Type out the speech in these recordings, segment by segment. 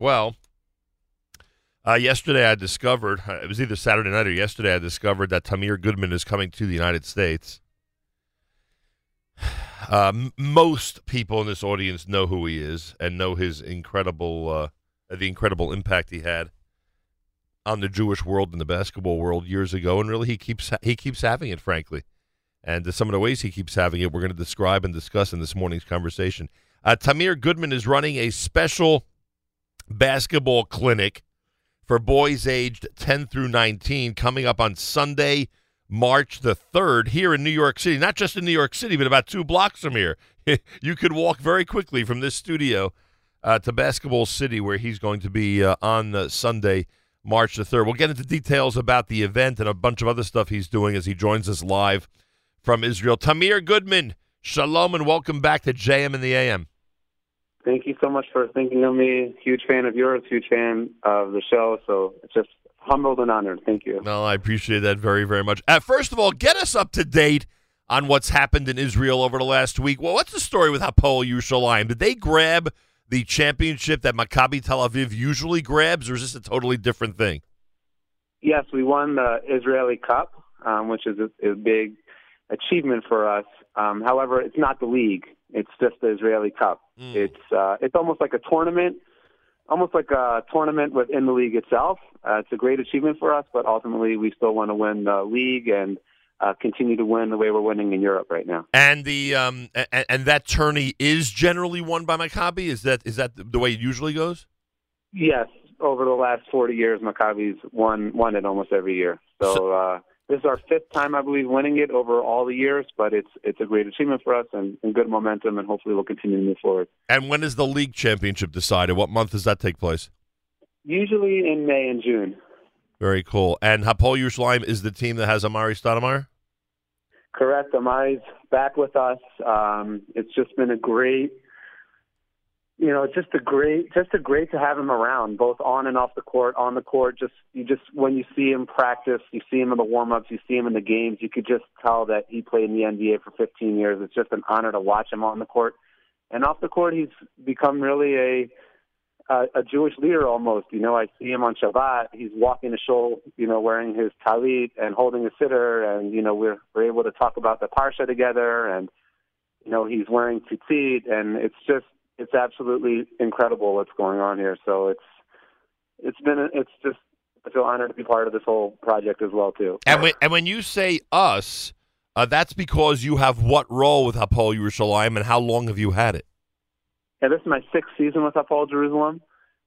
Well, uh, yesterday I discovered uh, it was either Saturday night or yesterday I discovered that Tamir Goodman is coming to the United States. Uh, most people in this audience know who he is and know his incredible, uh, the incredible impact he had on the Jewish world and the basketball world years ago, and really he keeps he keeps having it, frankly. And uh, some of the ways he keeps having it, we're going to describe and discuss in this morning's conversation. Uh, Tamir Goodman is running a special basketball clinic for boys aged 10 through 19 coming up on Sunday, March the 3rd here in New York City. Not just in New York City, but about two blocks from here. you could walk very quickly from this studio uh, to Basketball City, where he's going to be uh, on uh, Sunday, March the 3rd. We'll get into details about the event and a bunch of other stuff he's doing as he joins us live from Israel. Tamir Goodman, shalom and welcome back to JM in the AM. Thank you so much for thinking of me. Huge fan of yours, huge fan of the show. So it's just humbled and honored. Thank you. No, I appreciate that very, very much. Uh, first of all, get us up to date on what's happened in Israel over the last week. Well, what's the story with Hapoel Yerushalayim? Did they grab the championship that Maccabi Tel Aviv usually grabs, or is this a totally different thing? Yes, we won the Israeli Cup, um, which is a, a, big achievement for us. Um, however, it's not the league; it's just the Israeli Cup. Mm. It's uh, it's almost like a tournament, almost like a tournament within the league itself. Uh, it's a great achievement for us, but ultimately, we still want to win the league and uh, continue to win the way we're winning in Europe right now. And the um and, and that tourney is generally won by Maccabi. Is that is that the way it usually goes? Yes, over the last forty years, Maccabi's won won it almost every year. So, so uh, this is our fifth time, I believe, winning it over all the years. But it's it's a great achievement for us and, and good momentum, and hopefully we'll continue to move forward. And when is the league championship decided? What month does that take place? Usually in May and June. Very cool. And Hapoel Yerushalayim is the team that has Amar'e Stoudemire? Correct. Amar'e's back with us. Um, it's just been a great, you know, just a great, just a great to have him around, both on and off the court. On the court, just you just when you see him practice, you see him in the warm ups, you see him in the games, you could just tell that he played in the NBA for 15 years. It's just an honor to watch him on the court, and off the court, he's become really a a, a Jewish leader almost. You know, I see him on Shabbat. He's walking the shul, you know, wearing his talit and holding a siddur, and you know, we're we're able to talk about the parsha together, and you know, he's wearing tzitzit, and it's just it's absolutely incredible what's going on here. So it's it's been it's just I feel honored to be part of this whole project as well too. And when and when you say us, uh, that's because you have what role with Hapoel Yerushalayim, and how long have you had it? Yeah, this is my sixth season with Hapoel Jerusalem.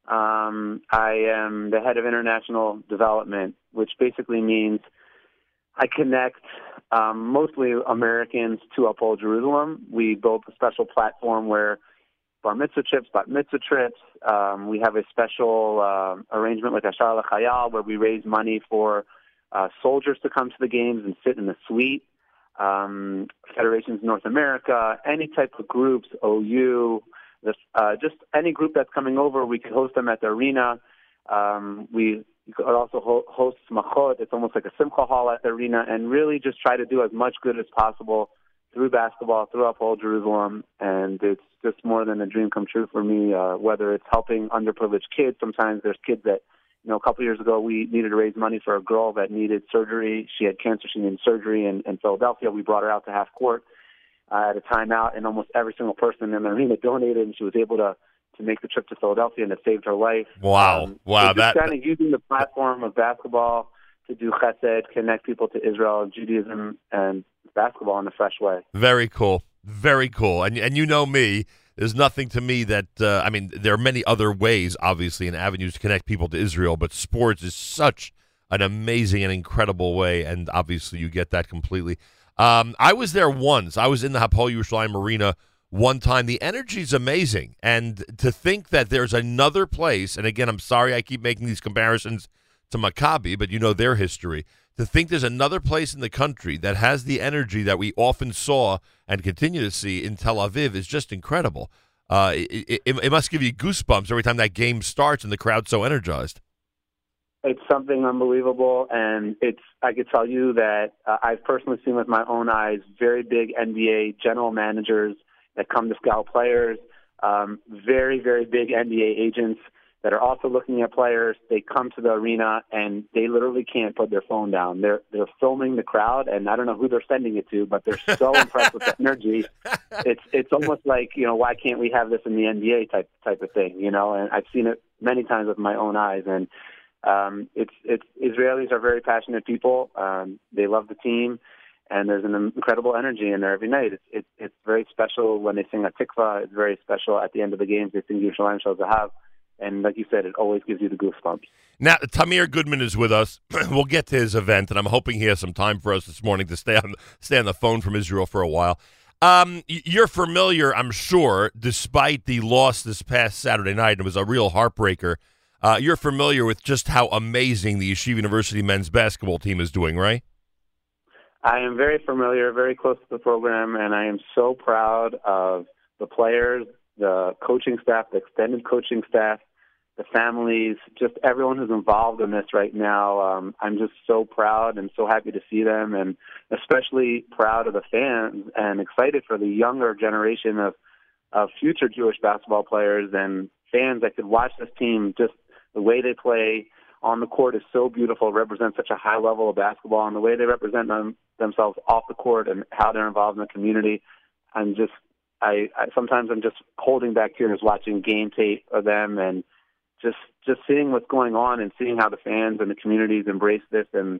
Um, I am the head of international development, which basically means I connect um, mostly Americans to Hapoel Jerusalem. We built a special platform where bar mitzvah trips, bat mitzvah trips. Um, we have a special uh, arrangement with Yashar L'Chayal where we raise money for uh, soldiers to come to the games and sit in the suite. Um, federations North America, any type of groups, OU, this, uh, just any group that's coming over, we could host them at the arena. Um, we could also ho- host machot. It's almost like a simcha hall at the arena, and really just try to do as much good as possible through basketball, throughout all Jerusalem. And it's just more than a dream come true for me. Uh, whether it's helping underprivileged kids, sometimes there's kids that you know, a couple of years ago, we needed to raise money for a girl that needed surgery. She had cancer. She needed surgery in, in Philadelphia. We brought her out to half court uh, at a timeout, and almost every single person in the arena donated, and she was able to to make the trip to Philadelphia, and it saved her life. Wow! Um, wow! So that kind of using the platform of basketball to do chesed, connect people to Israel, Judaism, and basketball in a fresh way. Very cool. Very cool. And and you know me. There's nothing to me that uh, I mean. There are many other ways, obviously, and avenues to connect people to Israel, but sports is such an amazing and incredible way, and obviously you get that completely. Um, I was there once. I was in the Hapoel Yerushalayim Arena one time. The energy is amazing, and to think that there's another place. And again, I'm sorry I keep making these comparisons to Maccabi, but you know their history. To think there's another place in the country that has the energy that we often saw and continue to see in Tel Aviv is just incredible. Uh, it, it, it must give you goosebumps every time that game starts and the crowd's so energized. It's something unbelievable, and it's. I could tell you that uh, I've personally seen with my own eyes very big NBA general managers that come to scout players, um, very very big NBA agents that are also looking at players. They come to the arena and they literally can't put their phone down. They're they're filming the crowd, and I don't know who they're sending it to, but they're so impressed with the energy. It's it's almost like you know why can't we have this in the NBA type type of thing, you know? And I've seen it many times with my own eyes, and um, it's it's Israelis are very passionate people. Um, they love the team and there's an incredible energy in there every night. It's it's, it's very special when they sing Hatikvah. It's very special at the end of the games. They sing Yerushalayim Shel Zahav, and like you said, it always gives you the goosebumps. Now, Tamir Goodman is with us. we'll get to his event, and I'm hoping he has some time for us this morning to stay on stay on the phone from Israel for a while. Um, you're familiar, I'm sure, despite the loss this past Saturday night. It was a real heartbreaker. Uh, you're familiar with just how amazing the Yeshiva University men's basketball team is doing, right? I am very familiar, very close to the program, and I am so proud of the players, the coaching staff, the extended coaching staff, the families, just everyone who's involved in this right now. Um, I'm just so proud and so happy to see them, and especially proud of the fans and excited for the younger generation of of future Jewish basketball players and fans that could watch this team just the way they play on the court is so beautiful, represents such a high level of basketball, and the way they represent them, themselves off the court and how they're involved in the community. I'm just, I, I sometimes I'm just holding back tears watching game tape of them and just just seeing what's going on and seeing how the fans and the communities embrace this and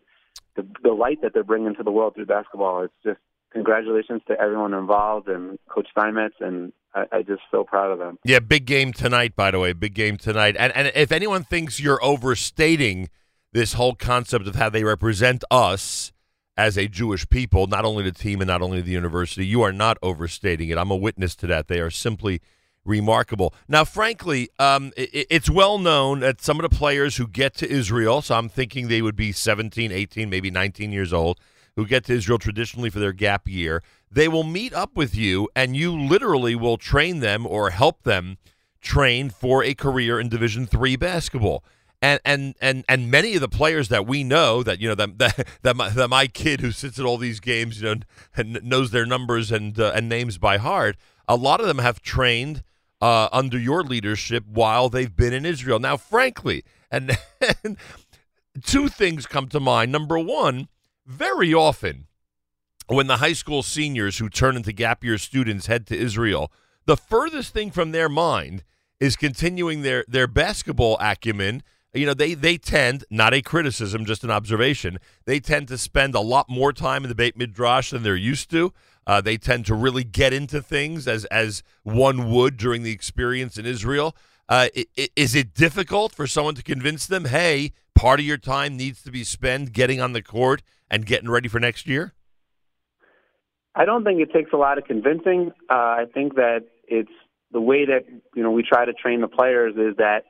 the, the light that they're bringing to the world through basketball. It's just congratulations to everyone involved and Coach Steinmetz and I, I just so proud of them. Yeah, big game tonight, by the way, big game tonight. And and if anyone thinks you're overstating this whole concept of how they represent us as a Jewish people, not only the team and not only the university, you are not overstating it. I'm a witness to that. They are simply remarkable. Now, frankly, um, it, it's well known that some of the players who get to Israel, so I'm thinking they would be 17, 18, maybe 19 years old, who get to Israel traditionally for their gap year, they will meet up with you and you literally will train them or help them train for a career in Division 3 basketball. And, and and and many of the players that we know that you know that that, that, my, that my kid who sits at all these games you know and knows their numbers and uh, and names by heart a lot of them have trained uh, under your leadership while they've been in Israel now frankly and, and two things come to mind number one very often when the high school seniors who turn into gap year students head to Israel, the furthest thing from their mind is continuing their their basketball acumen. You know, they they tend, not a criticism, just an observation. They tend to spend a lot more time in the Beit Midrash than they're used to. Uh, they tend to really get into things as as one would during the experience in Israel. Uh, is it difficult for someone to convince them, hey, part of your time needs to be spent getting on the court and getting ready for next year? I don't think it takes a lot of convincing. Uh, I think that it's the way that you know we try to train the players is that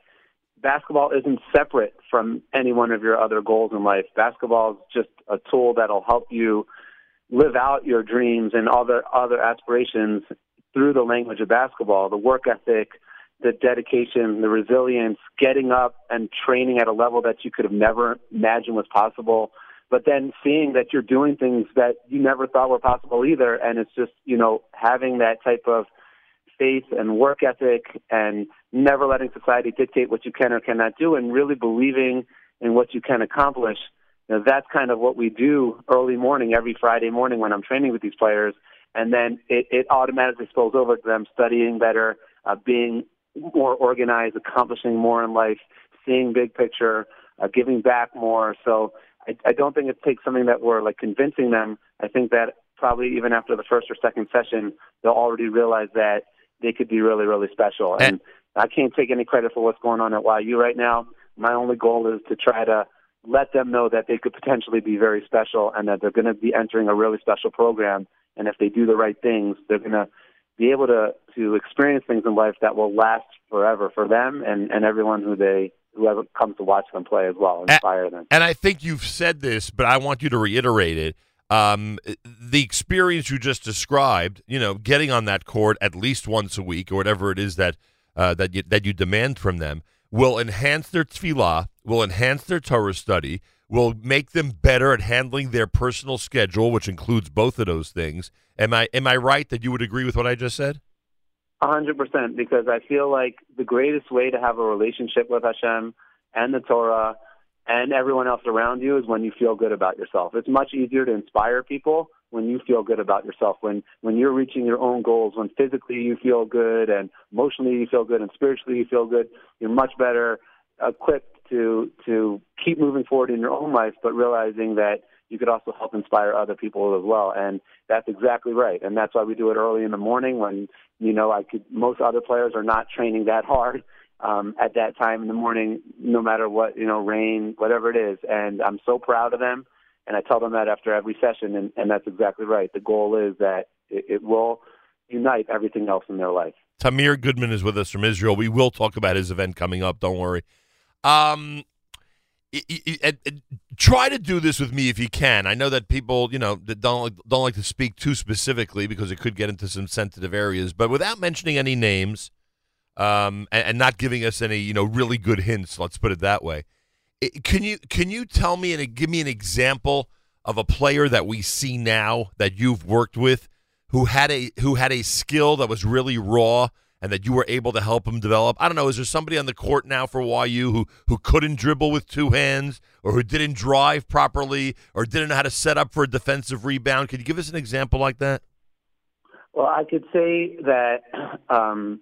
basketball isn't separate from any one of your other goals in life. Basketball is just a tool that'll help you live out your dreams and other other aspirations through the language of basketball. The work ethic, the dedication, the resilience, getting up and training at a level that you could have never imagined was possible but then seeing that you're doing things that you never thought were possible either and it's just you know having that type of faith and work ethic and never letting society dictate what you can or cannot do and really believing in what you can accomplish. You know, that's kind of what we do early morning every friday morning when i'm training with these players. And then it, it automatically spills over to them studying better uh, being more organized accomplishing more in life seeing big picture uh, giving back more. So I, I don't think it takes something that we're like convincing them. I think that probably even after the first or second session, they'll already realize that they could be really, really special. And, and I can't take any credit for what's going on at YU right now. My only goal is to try to let them know that they could potentially be very special and that they're going to be entering a really special program. And if they do the right things, they're going to be able to to experience things in life that will last forever for them and and everyone who they whoever comes to watch them play as well, eh. inspire and, them. And I think you've said this, but I want you to reiterate it. Um, the experience you just described, you know, getting on that court at least once a week or whatever it is that uh, that you, that you demand from them, will enhance their tefillah, will enhance their Torah study, will make them better at handling their personal schedule, which includes both of those things. Am I am I right that you would agree with what I just said? A hundred percent, because I feel like the greatest way to have a relationship with Hashem and the Torah and everyone else around you is when you feel good about yourself. It's much easier to inspire people when you feel good about yourself, when when you're reaching your own goals, when physically you feel good and emotionally you feel good and spiritually you feel good, you're much better equipped to to keep moving forward in your own life, but realizing that you could also help inspire other people as well. And that's exactly right. And that's why we do it early in the morning when, you know, I could most other players are not training that hard um, at that time in the morning, no matter what, you know, rain, whatever it is. And I'm so proud of them. And I tell them that after every session, and, and that's exactly right. The goal is that it, it will unite everything else in their life. Tamir Goodman is with us from Israel. We will talk about his event coming up. Don't worry. Um, try to do this with me if you can. I know that people, you know, that don't don't like to speak too specifically because it could get into some sensitive areas. But without mentioning any names, um, and, and, not giving us any, you know, really good hints. Let's put it that way. It, can you can you tell me and give me an example of a player that we see now that you've worked with who had a who had a skill that was really raw and that you were able to help him develop? I don't know. Is there somebody on the court now for YU who who couldn't dribble with two hands, or who didn't drive properly, or didn't know how to set up for a defensive rebound? Could you give us an example like that? Well, I could say that um,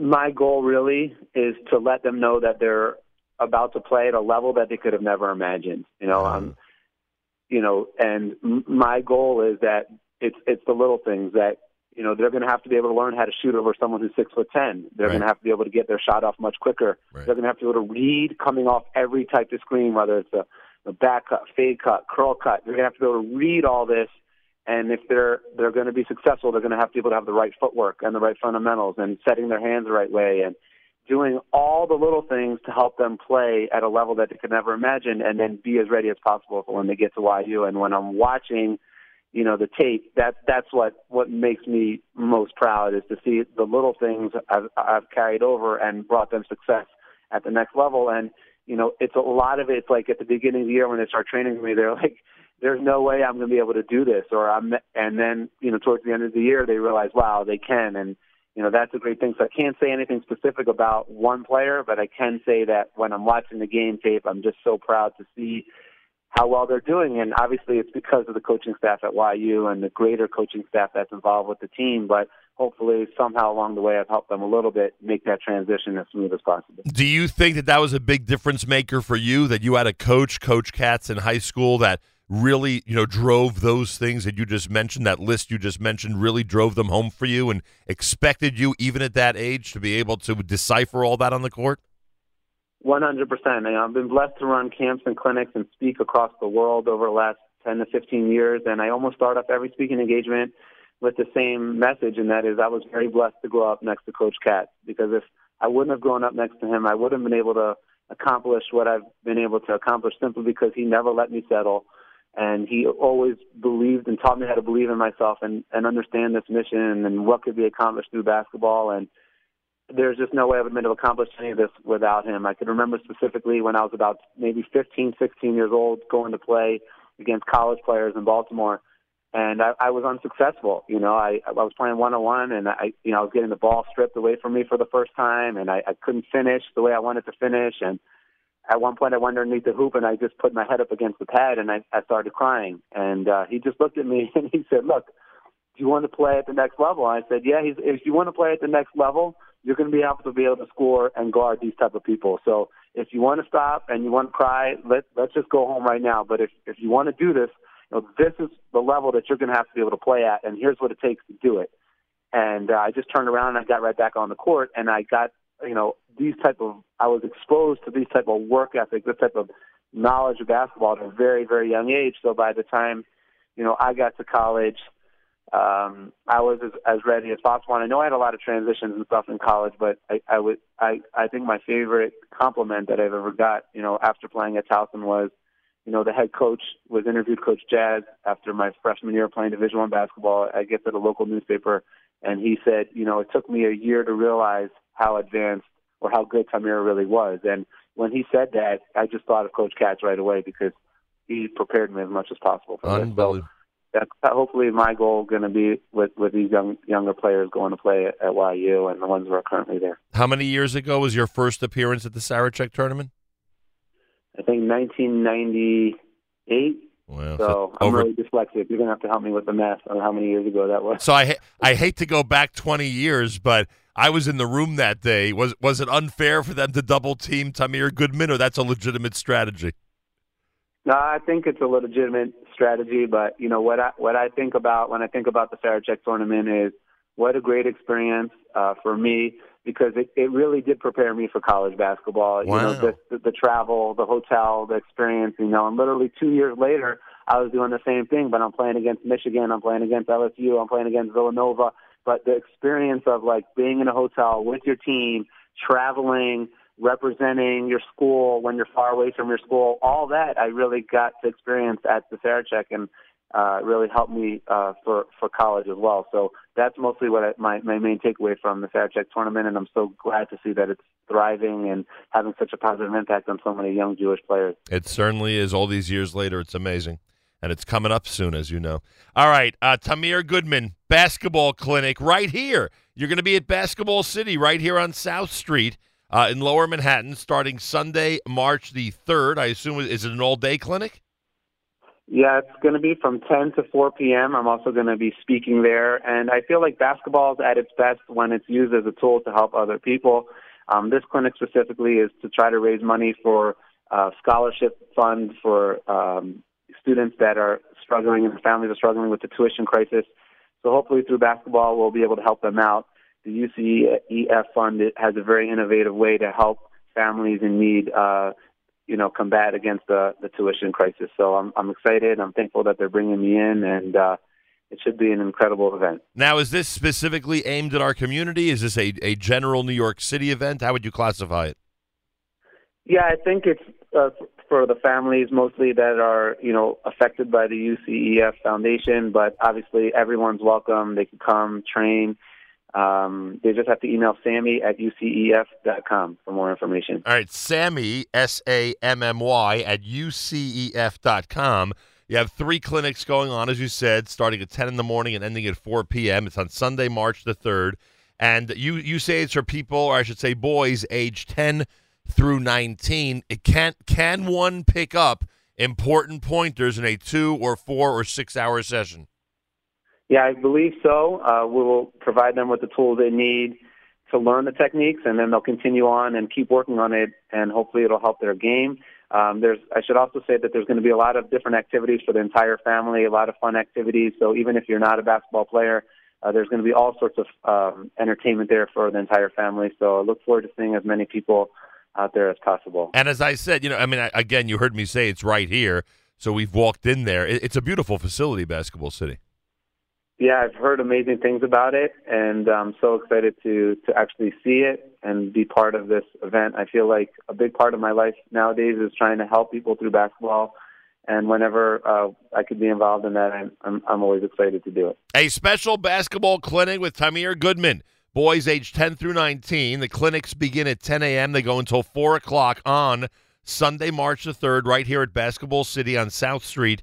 my goal really is to let them know that they're about to play at a level that they could have never imagined. You know, um, mm-hmm. you know, and my goal is that it's it's the little things that you know, they're going to have to be able to learn how to shoot over someone who's six foot ten. They're right. going to have to be able to get their shot off much quicker. Right. They're going to have to be able to read coming off every type of screen, whether it's a, a back cut, fade cut, curl cut. They're going to have to be able to read all this. And if they're they're going to be successful, they're going to have able to have the right footwork and the right fundamentals and setting their hands the right way and doing all the little things to help them play at a level that they could never imagine and then be as ready as possible for when they get to YU. And when I'm watching you know the tape that that's what what makes me most proud is to see the little things I've, I've carried over and brought them success at the next level and you know it's a lot of it's like at the beginning of the year when they start training me they're like there's no way I'm going to be able to do this or I'm and then you know towards the end of the year they realize wow they can and you know that's a great thing so I can't say anything specific about one player but I can say that when I'm watching the game tape I'm just so proud to see how well they're doing. And obviously, it's because of the coaching staff at YU and the greater coaching staff that's involved with the team. But hopefully, somehow along the way, I've helped them a little bit make that transition as smooth as possible. Do you think that that was a big difference maker for you? That you had a coach, Coach Katz, in high school that really, you know, drove those things that you just mentioned, that list you just mentioned, really drove them home for you and expected you, even at that age, to be able to decipher all that on the court? 100%. I've been blessed to run camps and clinics and speak across the world over the last 10 to 15 years, and I almost start off every speaking engagement with the same message, and that is I was very blessed to grow up next to Coach Katz because if I wouldn't have grown up next to him, I wouldn't have been able to accomplish what I've been able to accomplish simply because he never let me settle. And he always believed and taught me how to believe in myself and, and understand this mission and what could be accomplished through basketball. And there's just no way I would have been able to accomplish any of this without him. I can remember specifically when I was about maybe 15, 16 years old going to play against college players in Baltimore, and I, I was unsuccessful. You know, I, I was playing one on one, and I, you know, I was getting the ball stripped away from me for the first time, and I, I couldn't finish the way I wanted to finish. And at one point, I went underneath the hoop, and I just put my head up against the pad, and I, I started crying. And uh, he just looked at me, and he said, "Look, do you want to play at the next level?" And I said, "Yeah." He's, if you want to play at the next level you're going to be able to be able to score and guard these type of people. So if you want to stop and you want to cry, let let's just go home right now. But if if you want to do this, you know, this is the level that you're going to have to be able to play at, and here's what it takes to do it. And uh, I just turned around and I got right back on the court, and I got you know these type of I was exposed to these type of work ethic, this type of knowledge of basketball at a very very young age. So by the time you know I got to college um, I was as, as ready as possible. And I know I had a lot of transitions and stuff in college, but I, I would, I, I think my favorite compliment that I've ever got, you know, after playing at Towson was, you know, the head coach was interviewed Coach Jazz after my freshman year playing Division One basketball. I guess at a local newspaper, and he said, you know, it took me a year to realize how advanced or how good Tamir really was. And when he said that, I just thought of Coach Katz right away because he prepared me as much as possible for Unbelievable. this. So, that's uh, hopefully my goal going to be with with these young younger players going to play at, at YU and the ones who are currently there. How many years ago was your first appearance at the Sarachek tournament? I think 1998. Wow. So, so I'm over- really dyslexic. You're gonna have to help me with the math on how many years ago that was. So I ha- I hate to go back 20 years, but I was in the room that day. Was was it unfair for them to double team Tamir Goodman, or that's a legitimate strategy? No, I think it's a legitimate strategy, but you know what I what I think about when I think about the Sarachek tournament is what a great experience uh, for me because it, it really did prepare me for college basketball. You know, Wow. the, the the travel, the hotel, the experience. You know, and literally two years later, I was doing the same thing, but I'm playing against Michigan, I'm playing against LSU, I'm playing against Villanova. But the experience of like being in a hotel with your team, traveling, representing your school when you're far away from your school, all that I really got to experience at the Sarachek and uh, really helped me uh, for for college as well. So that's mostly what I, my my main takeaway from the Sarachek tournament, and I'm so glad to see that it's thriving and having such a positive impact on so many young Jewish players. It certainly is. All these years later, it's amazing, and it's coming up soon, as you know. All right, uh, Tamir Goodman basketball clinic right here. You're going to be at Basketball City right here on South Street uh, in Lower Manhattan, starting Sunday, March the third. I assume is it an all day clinic? Yeah, it's going to be from 10 to 4 p.m. I'm also going to be speaking there, and I feel like basketball is at its best when it's used as a tool to help other people. Um, this clinic specifically is to try to raise money for uh, scholarship fund for um, students that are struggling and families are struggling with the tuition crisis. So hopefully through basketball, we'll be able to help them out. The UCEF fund has a very innovative way to help families in need uh, you know, combat against the, the tuition crisis. So I'm, I'm excited. I'm thankful that they're bringing me in, and uh, it should be an incredible event. Now, is this specifically aimed at our community? Is this a, a general New York City event? How would you classify it? Yeah, I think it's uh, for the families mostly that are, you know, affected by the UCEF Foundation, but obviously everyone's welcome. They can come, train. Um, they just have to email Sammy at UCEF.com for more information. All right, Sammy, S A M M Y, at UCEF.com. You have three clinics going on, as you said, starting at 10 in the morning and ending at 4 p.m. It's on Sunday, March the 3rd. And you, you say it's for people, or I should say boys, age 10 through 19. It can, can one pick up important pointers in a two or four or six hour session? Yeah, I believe so. Uh, we will provide them with the tools they need to learn the techniques, and then they'll continue on and keep working on it, and hopefully it'll help their game. Um, there's, I should also say that there's going to be a lot of different activities for the entire family, a lot of fun activities. So even if you're not a basketball player, uh, there's going to be all sorts of um, entertainment there for the entire family. So I look forward to seeing as many people out there as possible. And as I said, you know, I mean, I, again, you heard me say it's right here. So we've walked in there. It, it's a beautiful facility, Basketball City. Yeah, I've heard amazing things about it, and I'm so excited to to actually see it and be part of this event. I feel like a big part of my life nowadays is trying to help people through basketball, and whenever uh, I could be involved in that, I'm, I'm I'm always excited to do it. A special basketball clinic with Tamir Goodman. Boys age 10 through 19. The clinics begin at 10 a.m. They go until 4 o'clock on Sunday, March the 3rd, right here at Basketball City on South Street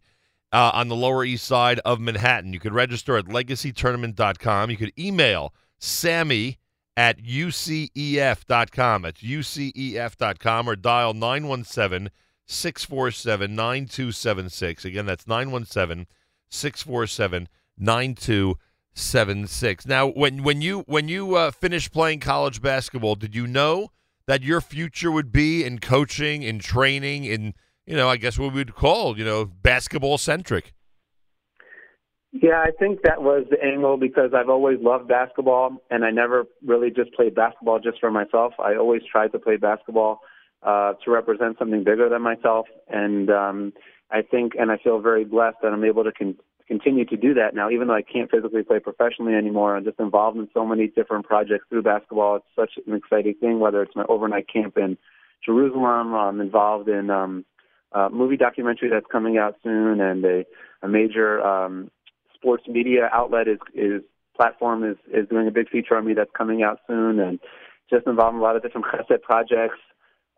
uh, on the Lower East Side of Manhattan. You could register at legacytournament.com. You could email Sammy at ucef.com. That's ucef.com or dial 917 647 9276. Again, that's 917 647 9276. Now, when, when you, when you uh, finished playing college basketball, did you know that your future would be in coaching, in training, in you know, I guess what we'd call, you know, basketball centric. Yeah, I think that was the angle because I've always loved basketball, and I never really just played basketball just for myself. I always tried to play basketball uh, to represent something bigger than myself, and um, I think, and I feel very blessed that I'm able to con- continue to do that now. Even though I can't physically play professionally anymore, I'm just involved in so many different projects through basketball. It's such an exciting thing. Whether it's my overnight camp in Jerusalem, I'm involved in. Um, uh, movie documentary that's coming out soon, and a, a major um, sports media outlet is is platform is is doing a big feature on me that's coming out soon, and just involved in a lot of different chesed projects,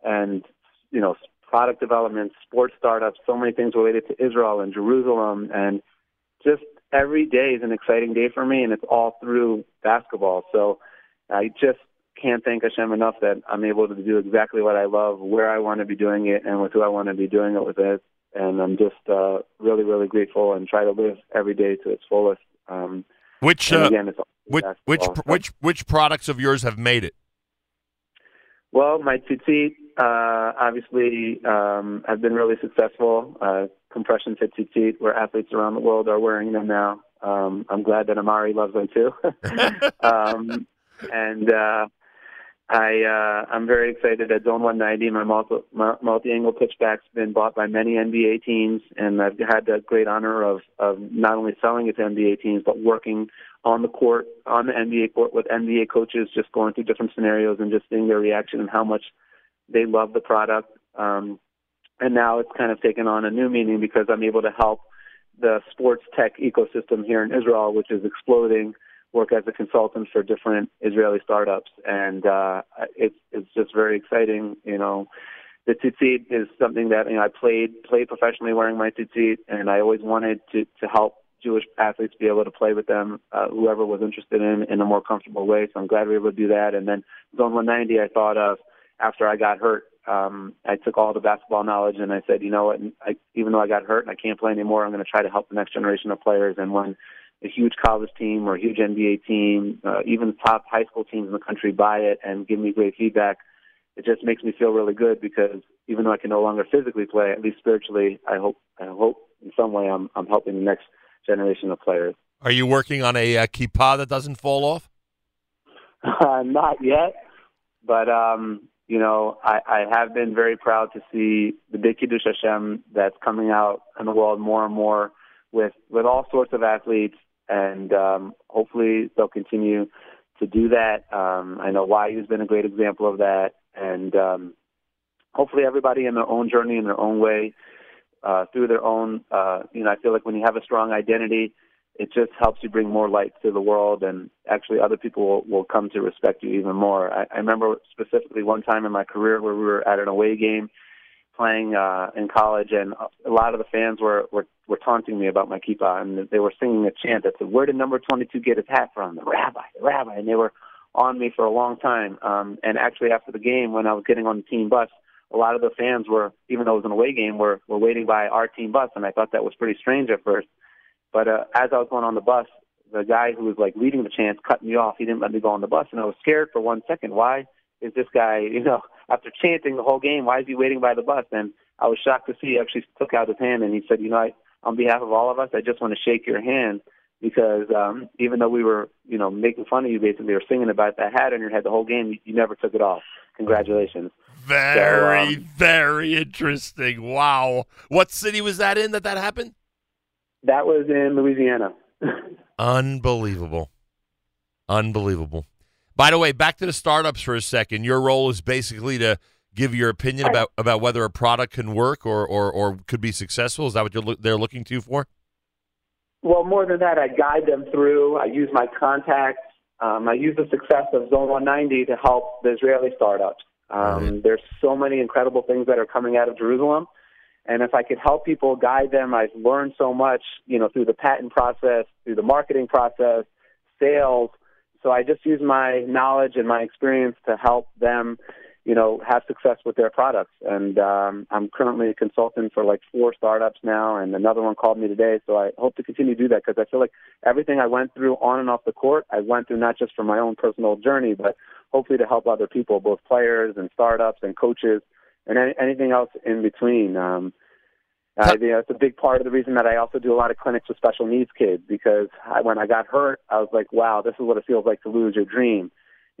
and you know product development, sports startups, so many things related to Israel and Jerusalem, and just every day is an exciting day for me, and it's all through basketball. So I just can't thank Hashem enough that I'm able to do exactly what I love, where I want to be doing it, and with who I want to be doing it with it. And I'm just uh, really, really grateful and try to live every day to its fullest. Um, which uh, again, which which which which products of yours have made it? Well, my tzitzit uh, obviously um, have been really successful. Uh, compression fit tzitzit, where athletes around the world are wearing them now. Um, I'm glad that Amar'e loves them too. um, and uh, I uh, I'm very excited that Zone 190, my multi multi-angle pitchback's been bought by many NBA teams, and I've had the great honor of of not only selling it to NBA teams but working on the court on the NBA court with NBA coaches, just going through different scenarios and just seeing their reaction and how much they love the product. Um, and now it's kind of taken on a new meaning because I'm able to help the sports tech ecosystem here in Israel, which is exploding work as a consultant for different Israeli startups, and uh, it's it's just very exciting. You know, the tzitzit is something that you know I played played professionally wearing my tzitzit, and I always wanted to to help Jewish athletes be able to play with them, uh, whoever was interested in in a more comfortable way. So I'm glad we were able to do that. And then Zone 190, I thought of after I got hurt. Um, I took all the basketball knowledge and I said, you know what? I, even though I got hurt and I can't play anymore, I'm going to try to help the next generation of players. And when a huge college team or a huge NBA team, uh, even the top high school teams in the country buy it and give me great feedback, it just makes me feel really good because even though I can no longer physically play, at least spiritually, I hope I hope in some way I'm I'm helping the next generation of players. Are you working on a uh, kippah that doesn't fall off? Uh, not yet, but um, you know, I, I have been very proud to see the big Kiddush Hashem that's coming out in the world more and more with with all sorts of athletes and um, hopefully they'll continue to do that. Um, I know YU's been a great example of that, and um, hopefully everybody in their own journey, in their own way, uh, through their own. Uh, you know, I feel like when you have a strong identity, it just helps you bring more light to the world, and actually other people will, will come to respect you even more. I, I remember specifically one time in my career where we were at an away game playing uh, in college, and a lot of the fans were, were were taunting me about my kippah, and they were singing a chant that said, "Where did Number 22 get his hat from?" The rabbi, the rabbi, and they were on me for a long time. Um, and actually, after the game, when I was getting on the team bus, a lot of the fans were, even though it was an away game, were were waiting by our team bus, and I thought that was pretty strange at first. But uh, as I was going on the bus, the guy who was like leading the chant cut me off. He didn't let me go on the bus, and I was scared for one second. Why is this guy, you know, after chanting the whole game, why is he waiting by the bus? And I was shocked to see he actually took out his hand and he said, you know, I, on behalf of all of us, I just want to shake your hand because um, even though we were, you know, making fun of you basically or singing about that hat on your head the whole game, you, you never took it off. Congratulations. Very, so, um, very interesting. Wow. What city was that in that that happened? That was in Louisiana. Unbelievable. Unbelievable. By the way, back to the startups for a second. Your role is basically to give your opinion about, about whether a product can work or, or, or could be successful? Is that what you're, they're looking to you for? Well, more than that, I guide them through. I use my contacts. Um, I use the success of Zone 190 to help the Israeli startups. Um, right. There's so many incredible things that are coming out of Jerusalem. And if I could help people guide them, I've learned so much, you know, through the patent process, through the marketing process, sales. So I just use my knowledge and my experience to help them you know, have success with their products. And um, I'm currently a consultant for like four startups now, and another one called me today. So I hope to continue to do that because I feel like everything I went through on and off the court, I went through not just for my own personal journey, but hopefully to help other people, both players and startups and coaches and any, anything else in between. Um, uh, you know, it's a big part of the reason that I also do a lot of clinics with special needs kids because I, when I got hurt, I was like, wow, this is what it feels like to lose your dream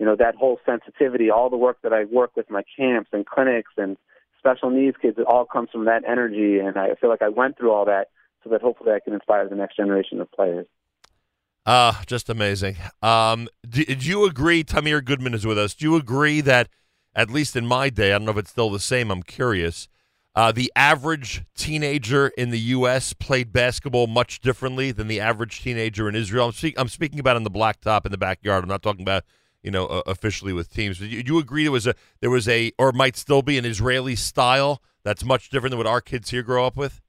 you know, that whole sensitivity, all the work that I work with my camps and clinics and special needs kids, it all comes from that energy. And I feel like I went through all that so that hopefully I can inspire the next generation of players. Uh, just amazing. Um, did you agree? Tamir Goodman is with us. Do you agree that, at least in my day, I don't know if it's still the same, I'm curious, uh, the average teenager in the U.S. played basketball much differently than the average teenager in Israel? I'm, speak- I'm speaking about in the blacktop in the backyard. I'm not talking about you know, uh, officially with teams. Do you, you, agree there was a there was a or might still be an Israeli style that's much different than what our kids here grow up with?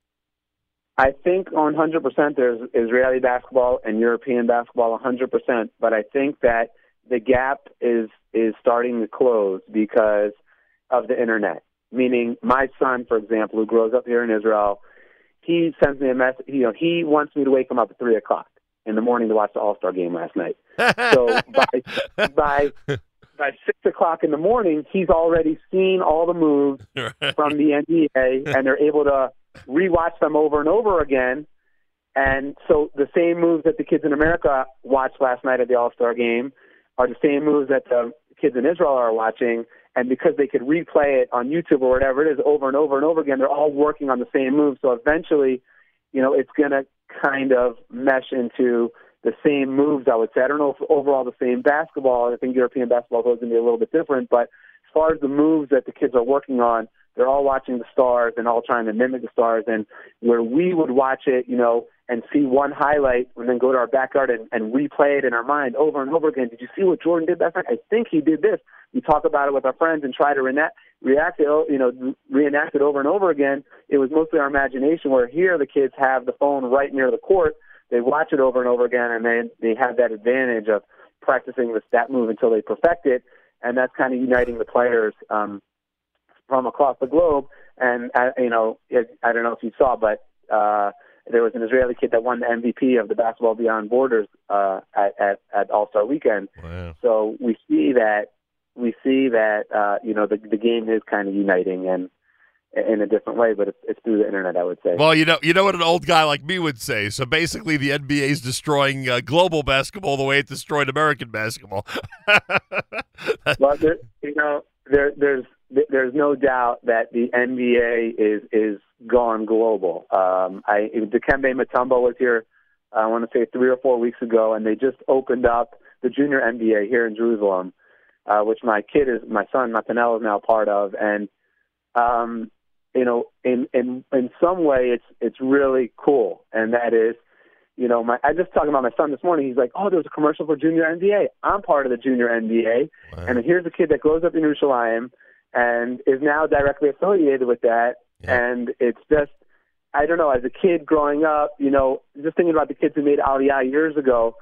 I think 100% there's Israeli basketball and European basketball 100%, but I think that the gap is is starting to close because of the internet. Meaning, my son, for example, who grows up here in Israel, he sends me a message. You know, he wants me to wake him up at three o'clock in the morning to watch the All Star game last night. so by by by six o'clock in the morning, he's already seen all the moves from the NBA, and they're able to rewatch them over and over again. And so the same moves that the kids in America watched last night at the All Star game are the same moves that the kids in Israel are watching. And because they could replay it on YouTube or whatever it is over and over and over again, they're all working on the same move. So eventually, you know, it's going to kind of mesh into the same moves, I would say. I don't know if overall the same basketball. I think European basketball is going to be a little bit different. But as far as the moves that the kids are working on, they're all watching the stars and all trying to mimic the stars. And where we would watch it, you know, and see one highlight and then go to our backyard and, and replay it in our mind over and over again. Did you see what Jordan did that night? I think he did this. We talk about it with our friends and try to reenact, react it, you know, reenact it over and over again. It was mostly our imagination. Where here the kids have the phone right near the court, they watch it over and over again, and they they have that advantage of practicing the stat move until they perfect it, and that's kind of uniting the players um, from across the globe. And uh, you know, it, I don't know if you saw, but. uh there was an Israeli kid that won the MVP of the Basketball Beyond Borders uh, at, at, at All Star Weekend. Wow. So we see that we see that uh, you know the the game is kind of uniting and in a different way, but it's, it's through the internet, I would say. Well, you know, you know what an old guy like me would say. So basically, the NBA is destroying uh, global basketball the way it destroyed American basketball. well, there, you know, there, there's there's no doubt that the NBA is is gone global. Um, I Dikembe Mutombo was here, I want to say three or four weeks ago, and they just opened up the junior NBA here in Jerusalem, uh, which my kid is my son Matanel is now part of, and um, you know, in in in some way, it's it's really cool, and that is. You know, my I just talking about my son this morning. He's like, "Oh, there's a commercial for Junior NBA. I'm part of the Junior NBA, wow. and here's a kid that grows up in Jerusalem and is now directly affiliated with that. Yeah. And it's just, I don't know, as a kid growing up, you know, just thinking about the kids who made Aliyah years ago,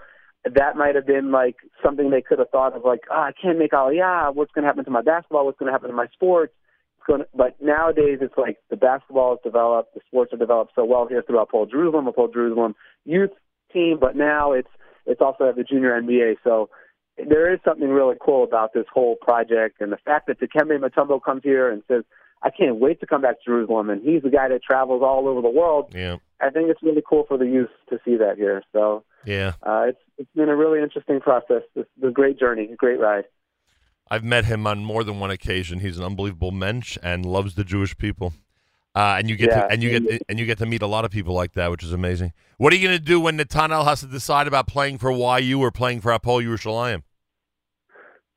that might have been like something they could have thought of, like, oh, I can't make Aliyah. What's going to happen to my basketball? What's going to happen to my sports? To, but nowadays, it's like the basketball is developed, the sports are developed so well here throughout Paul Jerusalem, Hapoel Jerusalem youth team, but now it's it's also at the junior NBA. So there is something really cool about this whole project, and the fact that Dikembe Mutombo comes here and says, "I can't wait to come back to Jerusalem," and he's the guy that travels all over the world. Yeah, I think it's really cool for the youth to see that here. So yeah, uh, it's it's been a really interesting process. It's a great journey, a great ride. I've met him on more than one occasion. He's an unbelievable mensch and loves the Jewish people. Uh, and you get yeah, to, and you get to, and you get to meet a lot of people like that, which is amazing. What are you going to do when Netanel has to decide about playing for YU or playing for Hapoel Yerushalayim?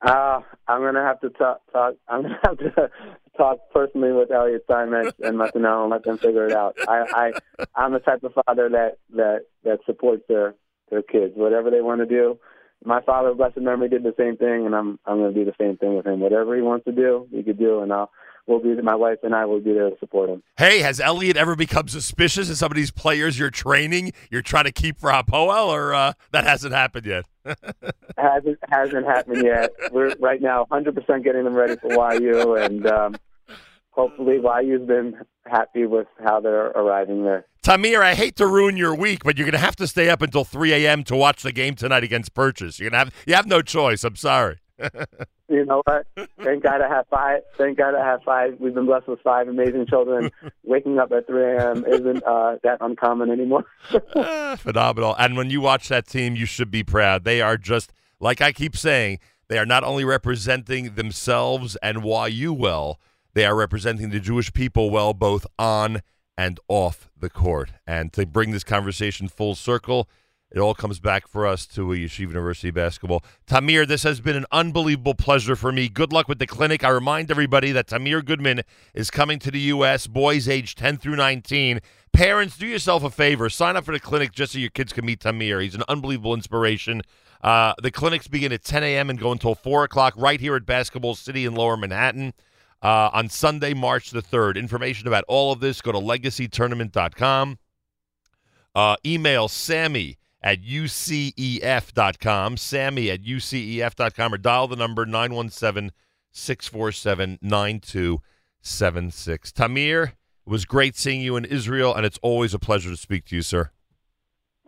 Uh, I'm gonna have to talk. talk I'm gonna have to talk personally with Elliot Steinmetz and let them know and let them figure it out. I, I, I'm the type of father that that that supports their their kids, whatever they want to do. My father, blessed memory, did the same thing, and I'm I'm gonna do the same thing with him. Whatever he wants to do, he could do, and I'll we'll be my wife and I will be there to support him. Hey, has Elliot ever become suspicious of some of these players you're training? You're trying to keep for Hapoel, or uh, that hasn't happened yet? hasn't hasn't happened yet. We're right now 100% getting them ready for YU, and um, hopefully YU's been happy with how they're arriving there. Tamir, I hate to ruin your week, but you're going to have to stay up until 3 a.m. to watch the game tonight against Purchase. You're going to have you have no choice. I'm sorry. You know what? Thank God I have five. Thank God I have five. We've been blessed with five amazing children. Waking up at 3 a.m. isn't uh, that uncommon anymore. Phenomenal. And when you watch that team, you should be proud. They are just, like I keep saying, they are not only representing themselves and YU well, they are representing the Jewish people well, both on and off the court. And to bring this conversation full circle, it all comes back for us to Yeshiva University basketball. Tamir, this has been an unbelievable pleasure for me. Good luck with the clinic. I remind everybody that Tamir Goodman is coming to the U.S., boys age 10 through 19. Parents, do yourself a favor. Sign up for the clinic just so your kids can meet Tamir. He's an unbelievable inspiration. Uh, the clinics begin at 10 a.m. and go until 4 o'clock right here at Basketball City in Lower Manhattan uh, on Sunday, March the 3rd. Information about all of this, go to legacytournament.com. Uh, email Sammy at ucef.com, Sammy at ucef.com, or dial the number 917 647 9276. Tamir, it was great seeing you in Israel, and it's always a pleasure to speak to you, sir.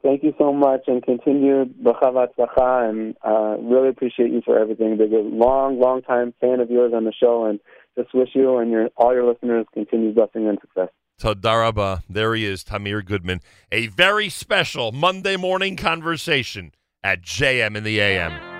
Thank you so much, and continued b'chavat and uh, really appreciate you for everything. Been a long, long time fan of yours on the show, and just wish you and your all your listeners continued blessing and success. Tadaraba. There he is, Tamir Goodman. A very special Monday morning conversation at JM in the AM.